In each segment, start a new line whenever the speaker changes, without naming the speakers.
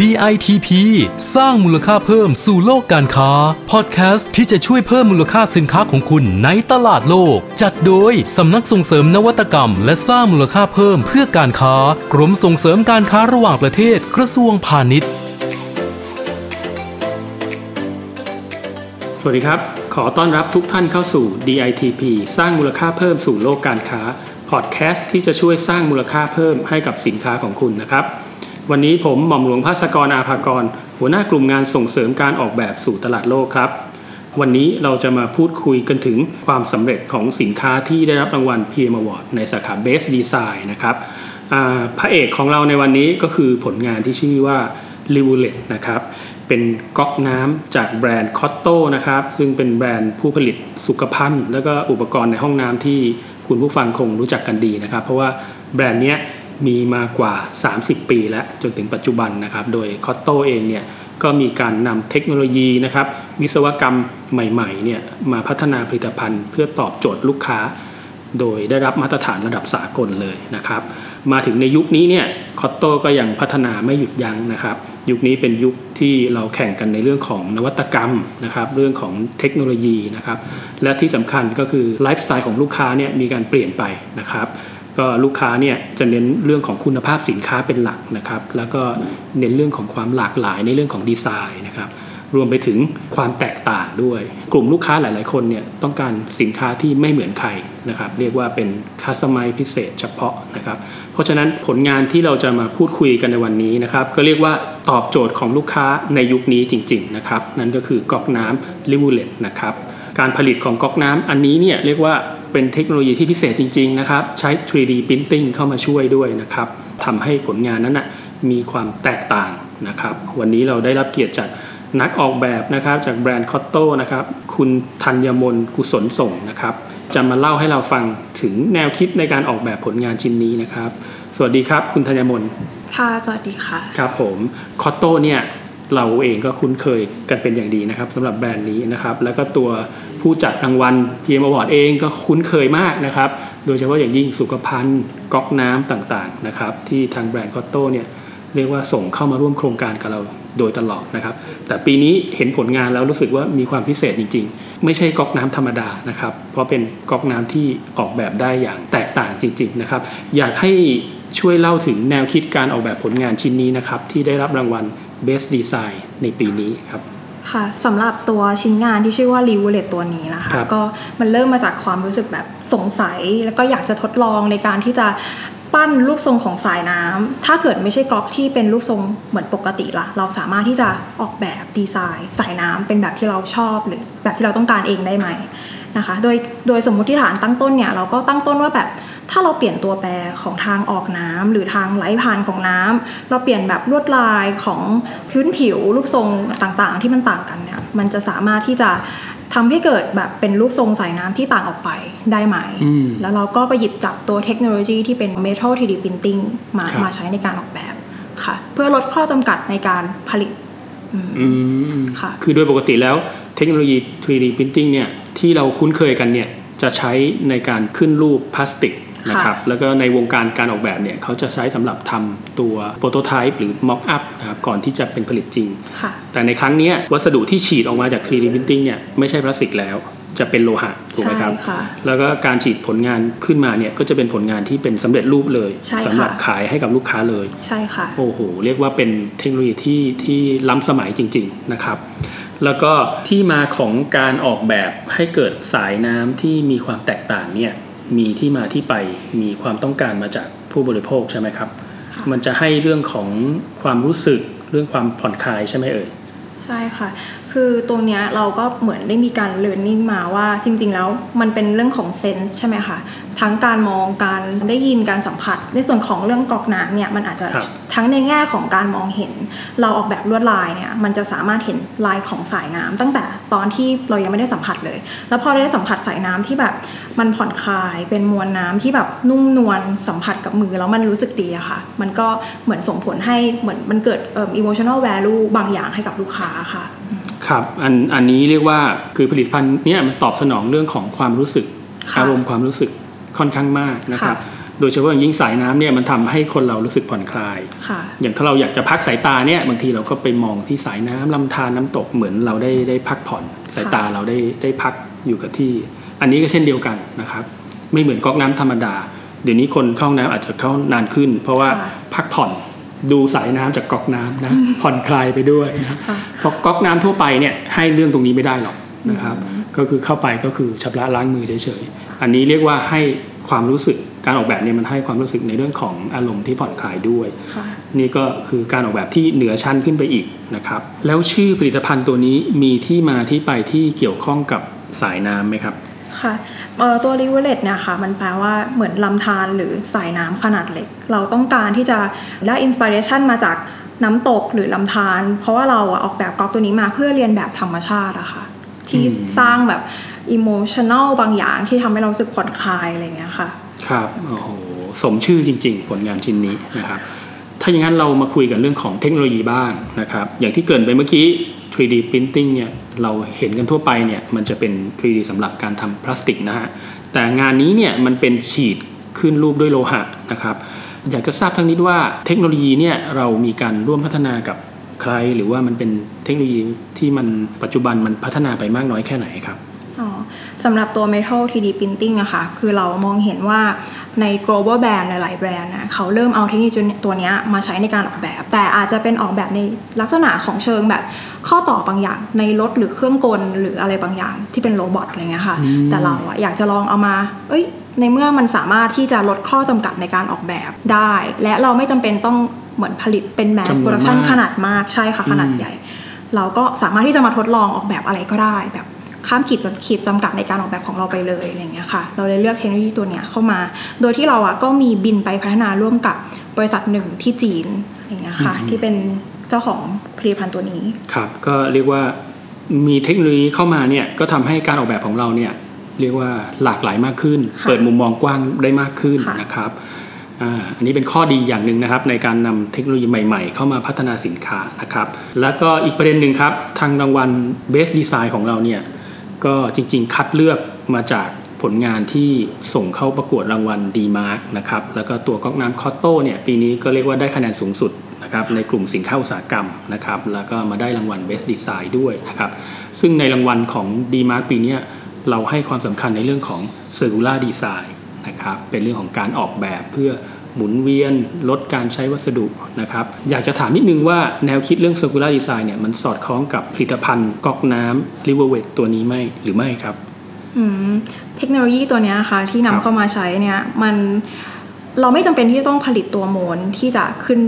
DITP สร้างมูลค่าเพิ่มสู่โลกการค้า พอดแคสต์ที่จะช่วยเพิ่มมูลค่าสินค้าของคุณในตลาดโลก จัดโดยสำนักส่งเสริมนวัตกรรม และสร้างมูลค่าเพิ่มเพื่อการค้า กรมส่งเสริมการค้าระหว่างประเทศกระทรวงพาณิชย์
สวัสดีครับ ขอต้อนรับทุกท่านเข้าสู่ DITP สร้างมูลค่าเพิ่มสู่โลกการค้า พอดแคสต์ที่จะช่วยสร้างมูลค่าเพิ่มให้กับสินค้าของคุณนะครับ วันนี้ผมหม่อมหลวงภาสกรอาภากร หัวหน้ากลุ่มงานส่งเสริมการออกแบบสู่ตลาดโลกครับ วันนี้เราจะมาพูดคุยกันถึงความสำเร็จของสินค้าที่ได้รับรางวัล PM Award ในสาขา Best Design นะครับพระเอกของเราในวันนี้ก็คือผลงานที่ชื่อว่า l i v u l e t นะครับ เป็นก๊อกน้ำจากแบรนด์คอตโตนะครับ ซึ่งเป็นแบรนด์ผู้ผลิตสุขภัณฑ์ แล้วก็อุปกรณ์ในห้องน้ำที่คุณผู้ฟังคงรู้จักกันดีนะครับ เพราะว่าแบรนด์เนี้ย มีมากว่า 30 ปีแล้วจนถึงปัจจุบันนะครับ โดยคอตโตเองเนี่ยก็มีการนำเทคโนโลยีนะครับวิศวกรรมใหม่ๆเนี่ยมาพัฒนาผลิตภัณฑ์ เพื่อตอบโจทย์ลูกค้า โดยได้รับมาตรฐานระดับสากลเลยนะครับ มาถึงในยุคนี้เนี่ยคอตโต้ก็ยังพัฒนาไม่หยุดยั้งนะครับ ยุคนี้เป็นยุคที่เราแข่งกันในเรื่องของนวัตกรรมนะครับ เรื่องของเทคโนโลยีนะครับ และที่สำคัญก็คือไลฟ์สไตล์ของลูกค้าเนี่ยมีการเปลี่ยนไปนะครับ ก็ลูกค้าเนี่ยจะเน้นเรื่องของคุณภาพสินค้าเป็นหลักนะครับ แล้วก็เน้นเรื่องของความหลากหลายในเรื่องของดีไซน์นะครับ รวมไปถึงความแตกต่างด้วย กลุ่มลูกค้าหลาย ๆ คนเนี่ยต้องการสินค้าที่ไม่เหมือนใครนะครับ เรียกว่าเป็นคัสตอมไมพิเศษเฉพาะนะครับ เพราะฉะนั้นผลงานที่เราจะมาพูดคุยกันในวันนี้นะครับ ก็เรียกว่าตอบโจทย์ของลูกค้าในยุคนี้จริง ๆ นะครับ นั่นก็คือก๊อกน้ำ Rivulet นะครับ การผลิตของก๊อกน้ำอันนี้เนี่ยเรียกว่า เป็นเทคโนโลยีที่พิเศษจริง ๆ นะครับ ใช้ 3D Printing เข้ามาช่วยด้วยนะครับทำให้ผลงานนั้นนะมีความแตกต่างนะครับ วันนี้เราได้รับเกียรติจากนักออกแบบนะครับจากแบรนด์ COTTO นะครับคุณธัญมนกุศลส่งนะครับ จะมาเล่าให้เราฟังถึงแนวคิดในการออกแบบผลงานชิ้นนี้นะครับ สวัสดีครับ คุณธัญมน
ค่ะสวัสดีค่ะ
ครับผมคอตโต้เนี่ยเราเองก็คุ้นเคยกันเป็นอย่างดีนะครับสำหรับแบรนด์นี้นะครับ แล้วก็ตัว ผู้จัดรางวัล PM Award เองก็คุ้นเคยมากนะครับ โดยเฉพาะอย่างยิ่งสุขภัณฑ์ก๊อกน้ำต่างๆนะครับที่ทางแบรนด์คอตโต้เนี่ยเรียกว่าส่งเข้ามาร่วมโครงการกับเราโดยตลอดนะครับ แต่ปีนี้เห็นผลงานแล้วรู้สึกว่ามีความพิเศษจริง ๆ ไม่ใช่ก๊อกน้ำธรรมดานะครับ เพราะเป็นก๊อกน้ำที่ออกแบบได้อย่างแตกต่างจริง ๆนะครับ อยากให้ช่วยเล่าถึงแนวคิดการออกแบบผลงานชิ้นนี้นะครับ ที่ได้รับรางวัล Best Design ในปีนี้ครับ
ค่ะสำหรับตัวชิ้นงานที่ชื่อว่า r e v o l e t ตัวนี้นะคะ
ครับ
ก็มันเริ่มมาจากความรู้สึกแบบสงสัย แล้วก็อยากจะทดลองในการที่จะปั้นรูปทรงของสายน้ำถ้าเกิดไม่ใช่ก๊อกที่เป็นรูปทรงเหมือนปกติล่ะ เราสามารถที่จะออกแบบดีไซน์ สายน้ำเป็นแบบที่เราชอบหรือแบบที่เราต้องการเองได้ไหมนะคะ โดยโดยสมมติฐานตั้งต้นเนี่ยเราก็ตั้งต้นว่าแบบ ถ้าเราเปลี่ยนตัวแปรของทางออกน้ำหรือทางไหลผ่านของน้ำเราเปลี่ยนแบบลวดลายของพื้นผิวรูปทรงต่างๆ ที่มันต่างกันเนี่ยมันจะสามารถที่จะทำให้เกิดแบบเป็นรูปทรงสายน้ำที่ต่างออกไปได้ไหม
อืม
แล้วเราก็ไปหยิบจับตัวเทคโนโลยีที่เป็น Metal 3D Printing มา
ครับ
มาใช้ในการออกแบบค่ะ เพื่อลดข้อจำกัดในการผลิตอืม
อืม
ค่ะ
คือโดยปกติแล้วเทคโนโลยี 3D Printing เนี่ยที่เราคุ้นเคยกันเนี่ยจะใช้ในการขึ้นรูปพลาสติก นะครับแล้วก็ในวงการการออกแบบเนี่ยเขาจะใช้สำหรับทำตัวโปรโตไทป์หรือ mock up นะครับก่อนที่จะเป็นผลิตจริง
ค่ะ
แต่ในครั้งเนี้ยวัสดุที่ฉีดออกมาจาก 3D Printing เนี่ยไม่ใช่พลาสติกแล้วจะเป็นโลหะถูกไหมครับ
ใช่ค่ะ
แล้วก็การฉีดผลงานขึ้นมาเนี่ยก็จะเป็นผลงานที่เป็นสำเร็จรูปเลย
ใช่ค่ะ
สำหรับขายให้กับลูกค้าเลย
ใช่ค่ะ
โอ้โห เรียกว่าเป็นเทคโนโลยีที่ที่ล้ำสมัยจริง ๆ นะครับ แล้วก็ที่มาของการออกแบบให้เกิดสายน้ำที่มีความแตกต่างเนี่ย มีที่มาที่ไปมีความต้องการมาจากผู้บริโภคใช่ไหมครับ
ค่ะ
มันจะให้เรื่องของความรู้สึกเรื่องความผ่อนคลายใช่ไหมเอ่ย
ใช่ค่ะ คือตัวเนี้ยเราก็เหมือนได้มีการเรียนรู้มาว่าจริง ๆ แล้วมันเป็นเรื่องของเซนส์ใช่ไหมคะทั้งการมองการได้ยินการสัมผัส ในส่วนของเรื่องกรอกน้ำเนี่ยมันอาจจะ
ครับ
ทั้งในแง่ของการมองเห็น เราออกแบบลวดลายเนี่ยมันจะสามารถเห็นลายของสายน้ำตั้งแต่ตอนที่เรายังไม่ได้สัมผัสเลย แล้วพอได้สัมผัสสายน้ำที่แบบมันผ่อนคลายเป็นมวลน้ำที่แบบนุ่มนวลสัมผัสกับมือแล้วมันรู้สึกดีอะค่ะ มันก็เหมือนส่งผลให้เหมือนมันเกิดเอ่อ emotional value บางอย่างให้กับลูกค้าค่ะ
ครับอันอันนี้เรียกว่าคือผลิตภัณฑ์เนี่ยมันตอบสนองเรื่องของความรู้สึก
ค่ะ
อารมณ์ความรู้สึกค่อนข้างมากนะครับ
ค่ะ
โดยเฉพาะอย่างยิ่งสายน้ำเนี่ยมันทำให้คนเรารู้สึกผ่อนคลาย
ค่ะ
อย่างถ้าเราอยากจะพักสายตาเนี่ยบางทีเราก็ไปมองที่สายน้ำลำธารน้ำตกเหมือนเราได้ได้พักผ่อน สายตาเราได้ได้พักอยู่กับที่ อันนี้ก็เช่นเดียวกันนะครับ ไม่เหมือนก๊อกน้ำธรรมดา เดี๋ยวนี้คนเข้าห้องน้ำอาจจะเข้านานขึ้น เพราะว่า
ค่ะ
พักผ่อน ดูสายน้ำจากก๊อกน้ำนะผ่อนคลายไปด้วยนะ
ค่ะ
เพราะก๊อกน้ำทั่วไปเนี่ยให้เรื่องตรงนี้ไม่ได้หรอกนะครับก็คือเข้าไปก็คือชำระล้างมือเฉยๆอันนี้เรียกว่าให้ความรู้สึกการออกแบบเนี่ยมันให้ความรู้สึกในเรื่องของอารมณ์ที่ผ่อนคลายด้วย
ค่ะ
นี่ก็คือการออกแบบที่เหนือชั้นขึ้นไปอีกนะครับ แล้วชื่อผลิตภัณฑ์ตัวนี้มีที่มาที่ไปที่เกี่ยวข้องกับสายน้ำไหมครับ
ค่ะเอ่อตัว rivulet เนี่ยค่ะมันแปลว่าเหมือนลำธารหรือสายน้ำขนาดเล็ก เราต้องการที่จะได้อินสปิเรชันมาจากน้ำตกหรือลำธารเพราะว่าเราอะออกแบบก๊อกตัวนี้มาเพื่อเรียนแบบธรรมชาติอะค่ะที่สร้างแบบอิโมชัน a ลบางอย่างที่ทำให้เราสึกผ่อนคลายอะไรเงี้ยค่ะ
ครับโอ้โหสมชื่อจริง ๆ ผลงานชิ้นนี้นะครับถ้าอย่างนั้นเรามาคุยกันเรื่องของเทคโนโลยีบ้างนะครับ อย่างที่เกินไปเมื่อกี้ 3D Printing เนี่ยเราเห็นกันทั่วไปเนี่ยมันจะเป็น 3D สำหรับการทำพลาสติกนะฮะแต่งานนี้เนี่ยมันเป็นฉีดขึ้นรูปด้วยโลหะนะครับอยากจะทราบทั้งนี้ว่าเทคโนโลยีเนี่ยเรามีการร่วมพัฒนากับใคร หรือว่ามันเป็นเทคโนโลยีที่มันปัจจุบันมันพัฒนาไปมากน้อยแค่ไหนครับ
อ๋อสำหรับตัว Metal 3D Printing อะค่ะคือเรามองเห็นว่า ใน global brand หลายๆแบรนด์นะเขาเริ่มเอาเทคโนโลยีตัวเนี้ยมาใช้ในการออกแบบ แต่อาจจะเป็นออกแบบในลักษณะของเชิงแบบข้อต่อบางอย่างในรถหรือเครื่องกลหรืออะไรบางอย่างที่เป็นโรบอทอะไรเงี้ยค่ะ
อืม
แต่เราอะอยากจะลองเอามา เอ้ย ในเมื่อมันสามารถที่จะลดข้อจำกัดในการออกแบบได้ และเราไม่จำเป็นต้องเหมือนผลิตเป็น mass
จำนวน
production
มาก
ขนาดมากใช่ค่ะขนาด
อืม
ใหญ่ เราก็สามารถที่จะมาทดลองออกแบบอะไรก็ได้แบบ ข้ามขีดขีดจำกัดในการออกแบบของเราไปเลยอะไรอย่างเงี้ยค่ะ เราเลยเลือกเทคโนโลยีตัวเนี้ยเข้ามา โดยที่เราอะก็มีบินไปพัฒนาร่วมกับบริษัทหนึ่งที่จีนอย่างเงี้ยค่ะ
อืม
ที่เป็นเจ้าของผลิตภัณฑ์ตัวนี้
ครับ ก็เรียกว่ามีเทคโนโลยีเข้ามาเนี่ยก็ทำให้การออกแบบของเราเนี่ยเรียกว่าหลากหลายมากขึ้น
ค่ะ
เปิดมุมมองกว้างได้มากขึ้น
ค่ะ
นะครับอ่าอันนี้เป็นข้อดีอย่างหนึ่งนะครับ ในการนำเทคโนโลยีใหม่ๆ เข้ามาพัฒนาสินค้านะครับ แล้วก็อีกประเด็นหนึ่งครับ ทางรางวัล Best Design ของเราเนี่ย ก็จริงๆ คัดเลือกมาจากผลงานที่ส่งเข้าประกวดรางวัล d m a r k นะครับแล้วก็ตัวก๊อกน้ำคอตโต้เนี่ยปีนี้ก็เรียกว่าได้คะแนนสูงสุดนะครับในกลุ่มสินค้าอุตสาหกรรมนะครับแล้วก็มาได้รางวัล Best Design ด้วยนะครับซึ่งในรางวัลของ d m a r k ปีนี้เราให้ความสำคัญในเรื่องของ Circular Design นะครับเป็นเรื่องของการออกแบบเพื่อ หมุนเวียนลดการใช้วัสดุนะครับอยากจะถามนิดนึงว่าแนวคิดเรื่อง Circular Design เนี่ยมันสอดคล้องกับผลิตภัณฑ์ก๊อกน้ำ r i v e r w e t ตัวนี้ไหมหรือไม่ครับ
อืมเทคโนโลยีตัวเนี้ยค่ะที่
ครั
นำ
บ
เข้ามาใช้เนี่ยมันเราไม่จำเป็นที่จะต้องผลิตตัวโมนที่จะขึ้น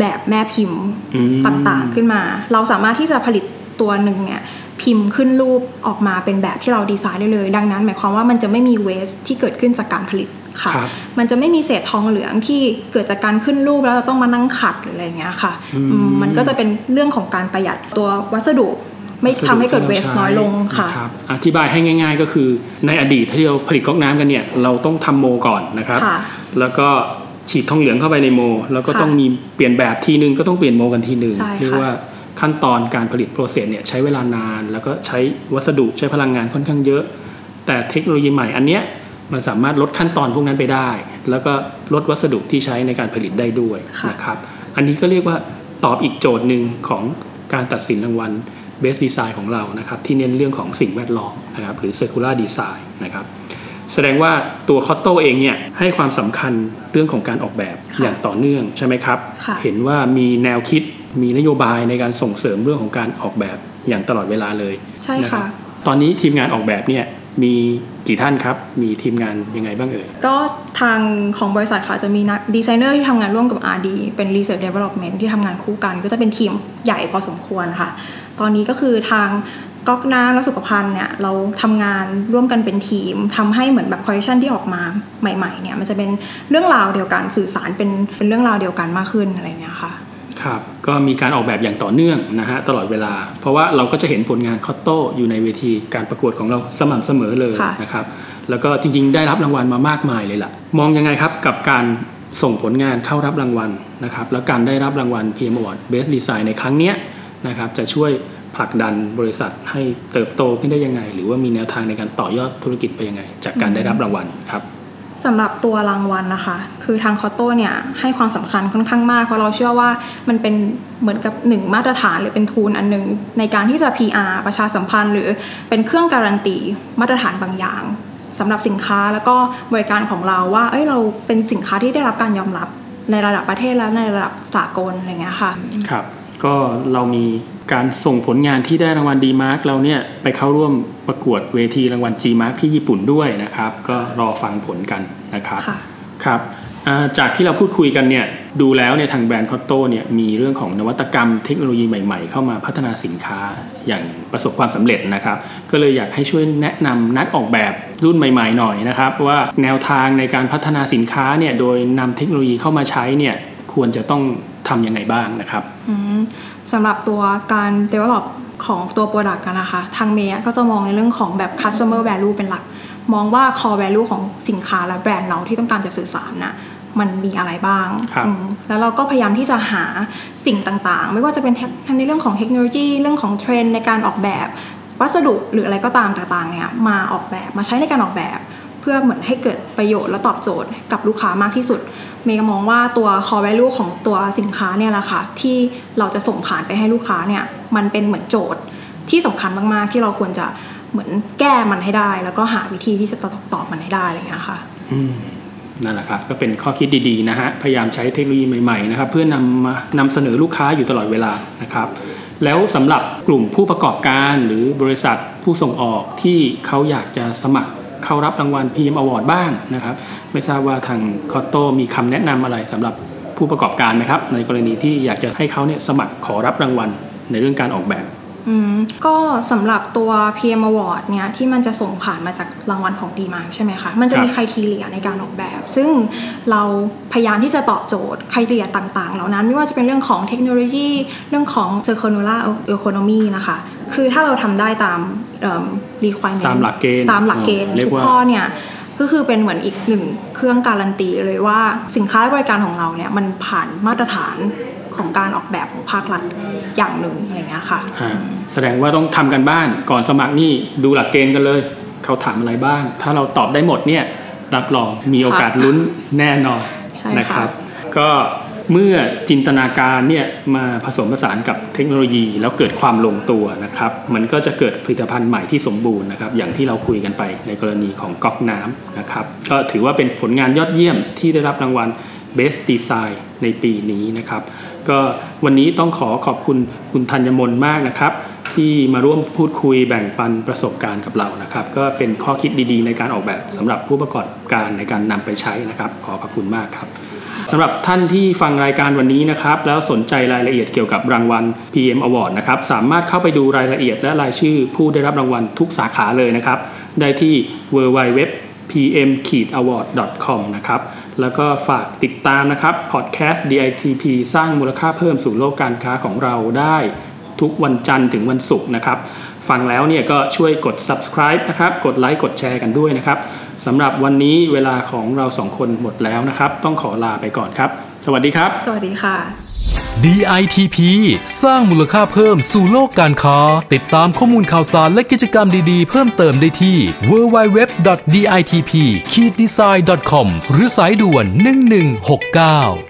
แบบแม่พิมพ์
อืม
ต่างๆขึ้นมา เราสามารถที่จะผลิตตัวหนึ่งเนี่ยพิมพ์ขึ้นรูปออกมาเป็นแบบที่เราดีไซน์ได้เลย ดังนั้น หมายความว่ามันจะไม่มีเวสที่เกิดขึ้นจากการผลิต ค่ะ
ครับ
มันจะไม่มีเศษทองเหลืองที่เกิดจากการขึ้นรูปแล้วเราต้องมานั่งขัดหรืออะไรอย่างเงี้ยค่ะ
อืม
อืมมันก็จะเป็นเรื่องของการประหยัดตัววัสดุไม่ทำให้เกิดเวสน้อยลงค่ะ
รับอธิบายให้ง่าย ๆ ก็คือในอดีตที่เราผลิตก๊อกน้ำกันเนี่ยเราต้องทำโมก่อนนะครับ
ค่ะ
แล้วก็ฉีดทองเหลืองเข้าไปในโม แล้วก็
ค่ะ
ต้องมีเปลี่ยนแบบทีนึงก็ต้องเปลี่ยนโมกันทีนึง
ใช่ค่ะ
เรียกว่าขั้นตอนการผลิตโปรเซสเนี่ยใช้เวลานาน แล้วก็ใช้วัสดุใช้พลังงานค่อนข้างเยอะ แต่เทคโนโลยีใหม่อันเนี้ย มันสามารถลดขั้นตอนพวกนั้นไปได้ แล้วก็ลดวัสดุที่ใช้ในการผลิตได้ด้วย
ค่ะ
นะครับ อันนี้ก็เรียกว่าตอบอีกโจทย์หนึ่งของการตัดสินรางวัล Best Design ของเรานะครับ ที่เน้นเรื่องของสิ่งแวดล้อมนะครับหรือ Circular Design นะครับแสดงว่าตัวคอตโต้เองเนี่ยให้ความสำคัญเรื่องของการออกแบบ
ค่ะ
อย่างต่อเนื่องใช่ไหมครับ
ค่ะ
เห็นว่ามีแนวคิดมีนโยบายในการส่งเสริมเรื่องของการออกแบบอย่างตลอดเวลาเลย
ใช่
นรั
ค่ะ
บตอนนี้ทีมงานออกแบบเนี่ย มีกี่ท่านครับ มีทีมงานยังไงบ้างเอ่ย
ก็ทางของบริษัทค่ะจะมีนักดีไซเนอร์ที่ทำงานร่วมกับ RD เป็น Research Development ที่ทำงานคู่กัน ก็จะเป็นทีมใหญ่พอสมควรค่ะ ตอนนี้ก็คือทางก๊อกน้ำและสุขภัณฑ์เนี่ยเราทำงานร่วมกันเป็นทีมทำให้เหมือนแบบคอลเลคชันที่ออกมาใหม่ๆเนี่ยมันจะเป็นเรื่องราวเดียวกันสื่อสารเป็นเป็นเรื่องราวเดียวกันมากขึ้นอะไรเงี้ยค่ะ
ครับก็มีการออกแบบอย่างต่อเนื่องนะฮะตลอดเวลา เพราะว่าเราก็จะเห็นผลงาน COTTO อยู่ในเวทีการประกวดของเราสม่ำเสมอเลย
ค่ะ
นะครับแล้วก็จริงๆ ได้รับรางวัลมามากมายเลยล่ะ มองยังไงครับกับการส่งผลงานเข้ารับรางวัลนะครับแล้วการได้รับรางวัล PM Award Best Design ในครั้งเนี้ยนะครับจะช่วยผลักดันบริษัทให้เติบโตขึ้นได้ยังไง หรือว่ามีแนวทางในการต่อยอดธุรกิจไปยังไง จากการได้รับรางวัลครับ
สำหรับตัวรางวัลนะคะ คือทางคอโต้เนี่ยให้ความสำคัญค่อนข้างมาก เพราะเราเชื่อว่ามันเป็นเหมือนกับหนึ่งมาตรฐานหรือเป็นทูลอันหนึ่งในการที่จะ PR ประชาสัมพันธ์ หรือเป็นเครื่องการันตีมาตรฐานบางอย่างสำหรับสินค้าแล้วก็บริการของเราว่าเอ้ยเราเป็นสินค้าที่ได้รับการยอมรับในระดับประเทศแล้วในระดับสากลอะไรเงี้ยค่ะ
ครับก็เรามี การส่งผลงานที่ได้รางวัล DEmark เราเนี่ยไปเข้าร่วมประกวดเวทีรางวัล G Mark ที่ญี่ปุ่นด้วยนะครับ ก็รอฟังผลกันนะครับ
ค่ะ
ครับอ่าจากที่เราพูดคุยกันเนี่ยดูแล้วเนี่ยทางแบรนด์ COTTO เนี่ยมีเรื่องของนวัตกรรมเทคโนโลยีใหม่ๆ เข้ามาพัฒนาสินค้าอย่างประสบความสำเร็จนะครับ ก็เลยอยากให้ช่วยแนะนำนักออกแบบรุ่นใหม่ๆหน่อยนะครับ ว่าแนวทางในการพัฒนาสินค้าเนี่ยโดยนำเทคโนโลยีเข้ามาใช้เนี่ยควรจะต้อง ทำยังไงบ้างนะครับ
อืมสำหรับตัวการ develop ของตัว Product กันนะคะ ทางเมย์ก็จะมองในเรื่องของแบบ customer value เป็นหลัก มองว่า core value ของสินค้าและแบรนด์เราที่ต้องการจะสื่อสารนะมันมีอะไรบ้าง
ครับ
อืมแล้วเราก็พยายามที่จะหาสิ่งต่างๆ ไม่ว่าจะเป็นทั้งในเรื่องของเทคโนโลยี เรื่องของเทรนด์ในการออกแบบ วัสดุหรืออะไรก็ตามต่างๆเนี่ยมาออกแบบมาใช้ในการออกแบบเพื่อเหมือนให้เกิดประโยชน์และตอบโจทย์กับลูกค้ามากที่สุด เมย์ก็มองว่าตัว core value ของตัวสินค้าเนี่ยแหละค่ะที่เราจะส่งผ่านไปให้ลูกค้าเนี่ยมันเป็นเหมือนโจทย์ที่สำคัญมากๆ ที่เราควรจะเหมือนแก้มันให้ได้ แล้วก็หาวิธีที่จะตอบตอบมันให้ได้อะไรอย่างเงี้ยค่ะ
อืมนั่นแหละครับก็เป็นข้อคิดดีๆนะฮะพยายามใช้เทคโนโลยีใหม่ๆนะครับเพื่อนำมานำเสนอลูกค้าอยู่ตลอดเวลานะครับ แล้วสำหรับกลุ่มผู้ประกอบการหรือบริษัทผู้ส่งออกที่เขาอยากจะสมัคร เข้ารับรางวัล PM Award บ้างนะครับ ไม่ทราบว่าทางคอตโตมีคำแนะนำอะไรสำหรับผู้ประกอบการไหมครับ ในกรณีที่อยากจะให้เขาเนี่ยสมัครขอรับรางวัลในเรื่องการออกแบบ
อืมก็สำหรับตัว PM Award เนี่ยที่มันจะส่งผ่านมาจากรางวัลของดีมาใช่ไหมคะ มันจะมี
ครับ
ใครทีเลียในการออกแบบ ซึ่งเราพยายามที่จะตอบโจทย์ใครทีเลียต่าง ๆ เหล่านั้นไม่ว่าจะเป็นเรื่องของเทคโนโลยี เรื่องของ circular economy นะคะ คือถ้าเราทำได้ตามเอิ่ม requirement
ตามหลักเกณฑ์
ตามหลักเกณฑ์
เรียก
ทุก
ว่า
ข้อเนี่ยก็คือเป็นเหมือนอีกหนึ่งเครื่องการันตีเลยว่าสินค้าและบริการของเราเนี่ยมันผ่านมาตรฐานของการออกแบบของภาครัฐอย่างหนึ่งอะไรอย่างเงี้ยค่ะ
อ่าแสดงว่าต้องทำกันบ้านก่อนสมัครนี่ดูหลักเกณฑ์กันเลย เขาถามอะไรบ้าง ถ้าเราตอบได้หมดเนี่ยรับรองมีโอกาสลุ้นแน่นอน
ใช่ค่ะ
นะครับ ก็ เมื่อจินตนาการเนี่ยมาผสมผสานกับเทคโนโลยีแล้วเกิดความลงตัวนะครับ มันก็จะเกิดผลิตภัณฑ์ใหม่ที่สมบูรณ์นะครับอย่างที่เราคุยกันไปในกรณีของก๊อกน้ำนะครับก็ถือว่าเป็นผลงานยอดเยี่ยมที่ได้รับรางวัล Best Design ในปีนี้นะครับ ก็วันนี้ต้องขอขอบคุณคุณธัญมนมากนะครับ ที่มาร่วมพูดคุยแบ่งปันประสบการณ์กับเรานะครับ ก็เป็นข้อคิดดีๆ ในการออกแบบสำหรับผู้ประกอบการในการนำไปใช้นะครับ ขอขอบคุณมากครับ สำหรับท่านที่ฟังรายการวันนี้นะครับ แล้วสนใจรายละเอียดเกี่ยวกับรางวัล PM Award นะครับ สามารถเข้าไปดูรายละเอียดและรายชื่อผู้ได้รับรางวัลทุกสาขาเลยนะครับ ได้ที่ www pm-award.com นะครับ แล้วก็ฝากติดตามนะครับ พอดแคสต์ DITP สร้างมูลค่าเพิ่มสู่โลกการค้าของเราได้ ทุกวันจันทร์ถึงวันศุกร์นะครับ ฟังแล้วเนี่ยก็ช่วยกด subscribe นะครับกดไลค์กดแชร์กันด้วยนะครับสำหรับวันนี้เวลาของเราสองคนหมดแล้วนะครับ ต้องขอลาไปก่อนครับ สวัสดีครับ
สวัสดีค่ะ
DITP สร้างมูลค่าเพิ่มสู่โลกการค้า ติดตามข้อมูลข่าวสารและกิจกรรมดีๆ เพิ่มเติมได้ที่ www.ditp-design.com หรือสายด่วน 1169